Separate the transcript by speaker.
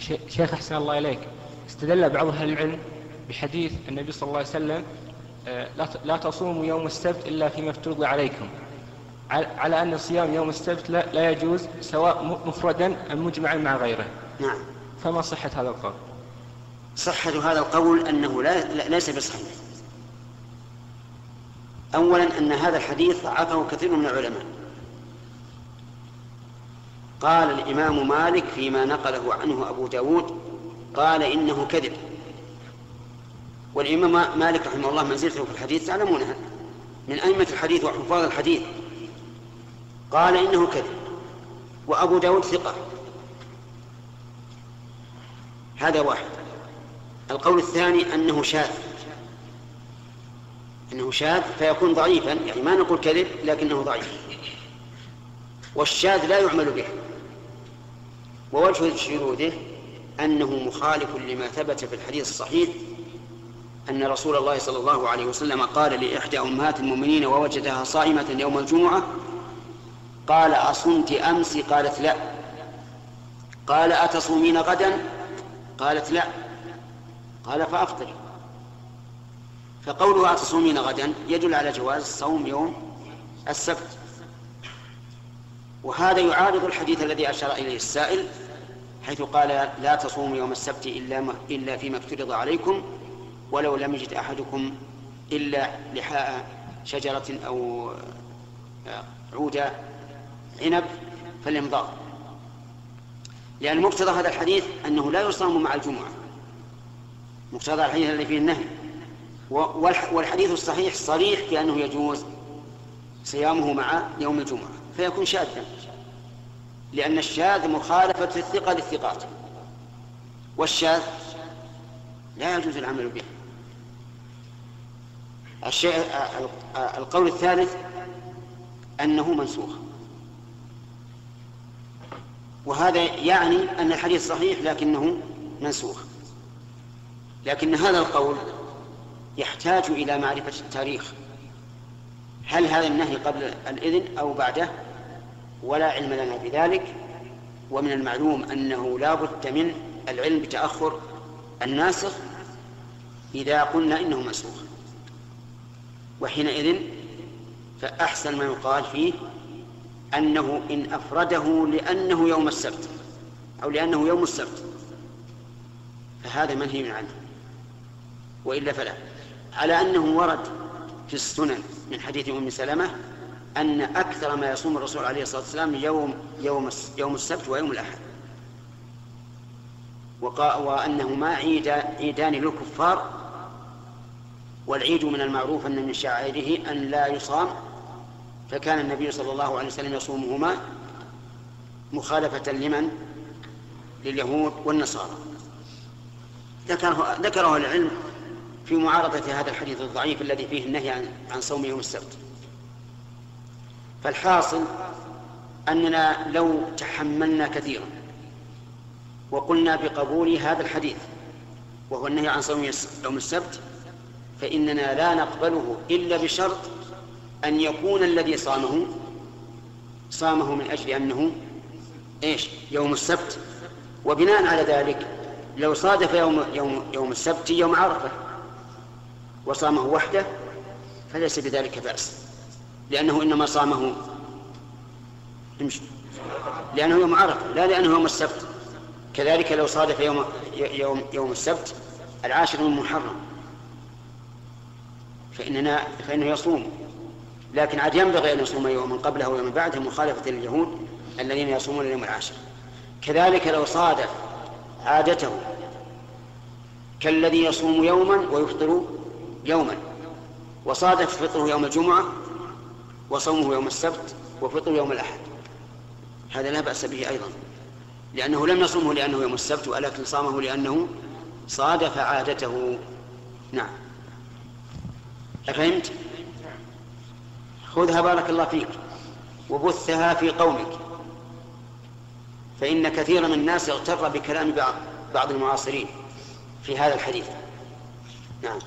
Speaker 1: شيخ أحسن الله إليك استدل بعض أهل العلم بحديث النبي صلى الله عليه وسلم آه، لا تصوموا يوم السبت إلا فيما افترض عليكم. على أن صيام يوم السبت لا, لا يجوز سواء مفردا أم مجمعا مع غيره.
Speaker 2: نعم.
Speaker 1: فما صحة هذا القول؟
Speaker 2: صحة هذا القول أنه لا ليس بصحيح. أولا أن هذا الحديث ضعفه كثير من العلماء. قال الإمام مالك فيما نقله عنه أبو داود قال إنه كذب. والإمام مالك رحمه الله منزلته في الحديث تعلمونها من أئمة الحديث وحفاظ الحديث. قال إنه كذب. وأبو داود ثقة. هذا واحد. القول الثاني أنه شاذ. أنه شاذ فيكون ضعيفا يعني ما نقول كذب لكنه ضعيف. والشاذ لا يعمل به. ووجه شذوذه أنه مخالف لما ثبت في الحديث الصحيح أن رسول الله صلى الله عليه وسلم قال لإحدى أمهات المؤمنين ووجدها صائمة يوم الجمعة قال أصمت أمس؟ قالت لا. قال أتصومين غدا؟ قالت لا. قال فأفطر فقوله أتصومين غدا يدل على جواز صوم يوم السبت. وهذا يعارض الحديث الذي أشار إليه السائل حيث قال لا تصوموا يوم السبت إلا, ما إلا فيما افترض عليكم ولو لم يجد أحدكم إلا لحاء شجرة أو عود عنب فليمضغ. لأن مقتضى هذا الحديث أنه لا يصام مع الجمعة. مقتضى الحديث الذي فيه النهي. والحديث الصحيح صريح بأنه يجوز صيامه مع يوم الجمعة. فيكون شاذا. لأن الشاذ مخالفة الثقة للثقات. والشاذ لا يجوز العمل به. الشيء القول الثالث أنه منسوخ. وهذا يعني أن الحديث صحيح لكنه منسوخ. لكن هذا القول يحتاج إلى معرفة التاريخ. هل هذا النهي قبل الإذن أو بعده؟ ولا علم لنا بذلك ومن المعلوم أنه لا بد من العلم بتأخر الناسخ إذا قلنا إنه منسوخ. وحينئذ فأحسن ما يقال فيه أنه إن أفرده لأنه يوم السبت أو لأنه يوم السبت فهذا منهي عنه وإلا فلا. على أنه ورد في السنن من حديث أم سلمة أن أكثر ما يصوم الرسول عليه الصلاة والسلام يوم يوم يوم السبت ويوم الأحد. وأنهما عيد عيدان للكفار والعيد من المعروف أن من شعائره أن لا يصام فكان النبي صلى الله عليه وسلم يصومهما مخالفة لمن؟ لليهود والنصارى. ذكره ذكره العلم في معارضة هذا الحديث الضعيف الذي فيه النهي عن, عن صوم يوم السبت. فالحاصل أننا لو تحملنا كثيرا وقلنا بقبول هذا الحديث وهو النهي عن صوم يوم السبت فإننا لا نقبله إلا بشرط أن يكون الذي صامه صامه من أجل أنه إيش؟ يوم السبت. وبناء على ذلك لو صادف يوم يوم يوم السبت يوم عرفة وصامه وحده فليس بذلك بأس. لأنه إنما صامه. امشي. لأنه يوم عرفة لا لأنه يوم السبت. كذلك لو صادف يوم يوم يوم السبت العاشر من محرم. فإننا فإنه يصوم. لكن عاد ينبغي أن يصوم يوما قبله ويوما بعده مخالفة لليهود الذين يصومون اليوم العاشر. كذلك لو صادف عادته كالذي يصوم يوما ويفطر يوما وصادف فطره يوم الجمعة وصومه يوم السبت وفطره يوم الأحد. هذا لا بأس به أيضا. لأنه لم يصومه لأنه يوم السبت ولكن صامه لأنه صادف عادته. نعم. أفهمت؟ خذها بارك الله فيك وبثها في قومك. فإن كثيرا من الناس اغتر بكلام بعض المعاصرين في هذا الحديث. نعم.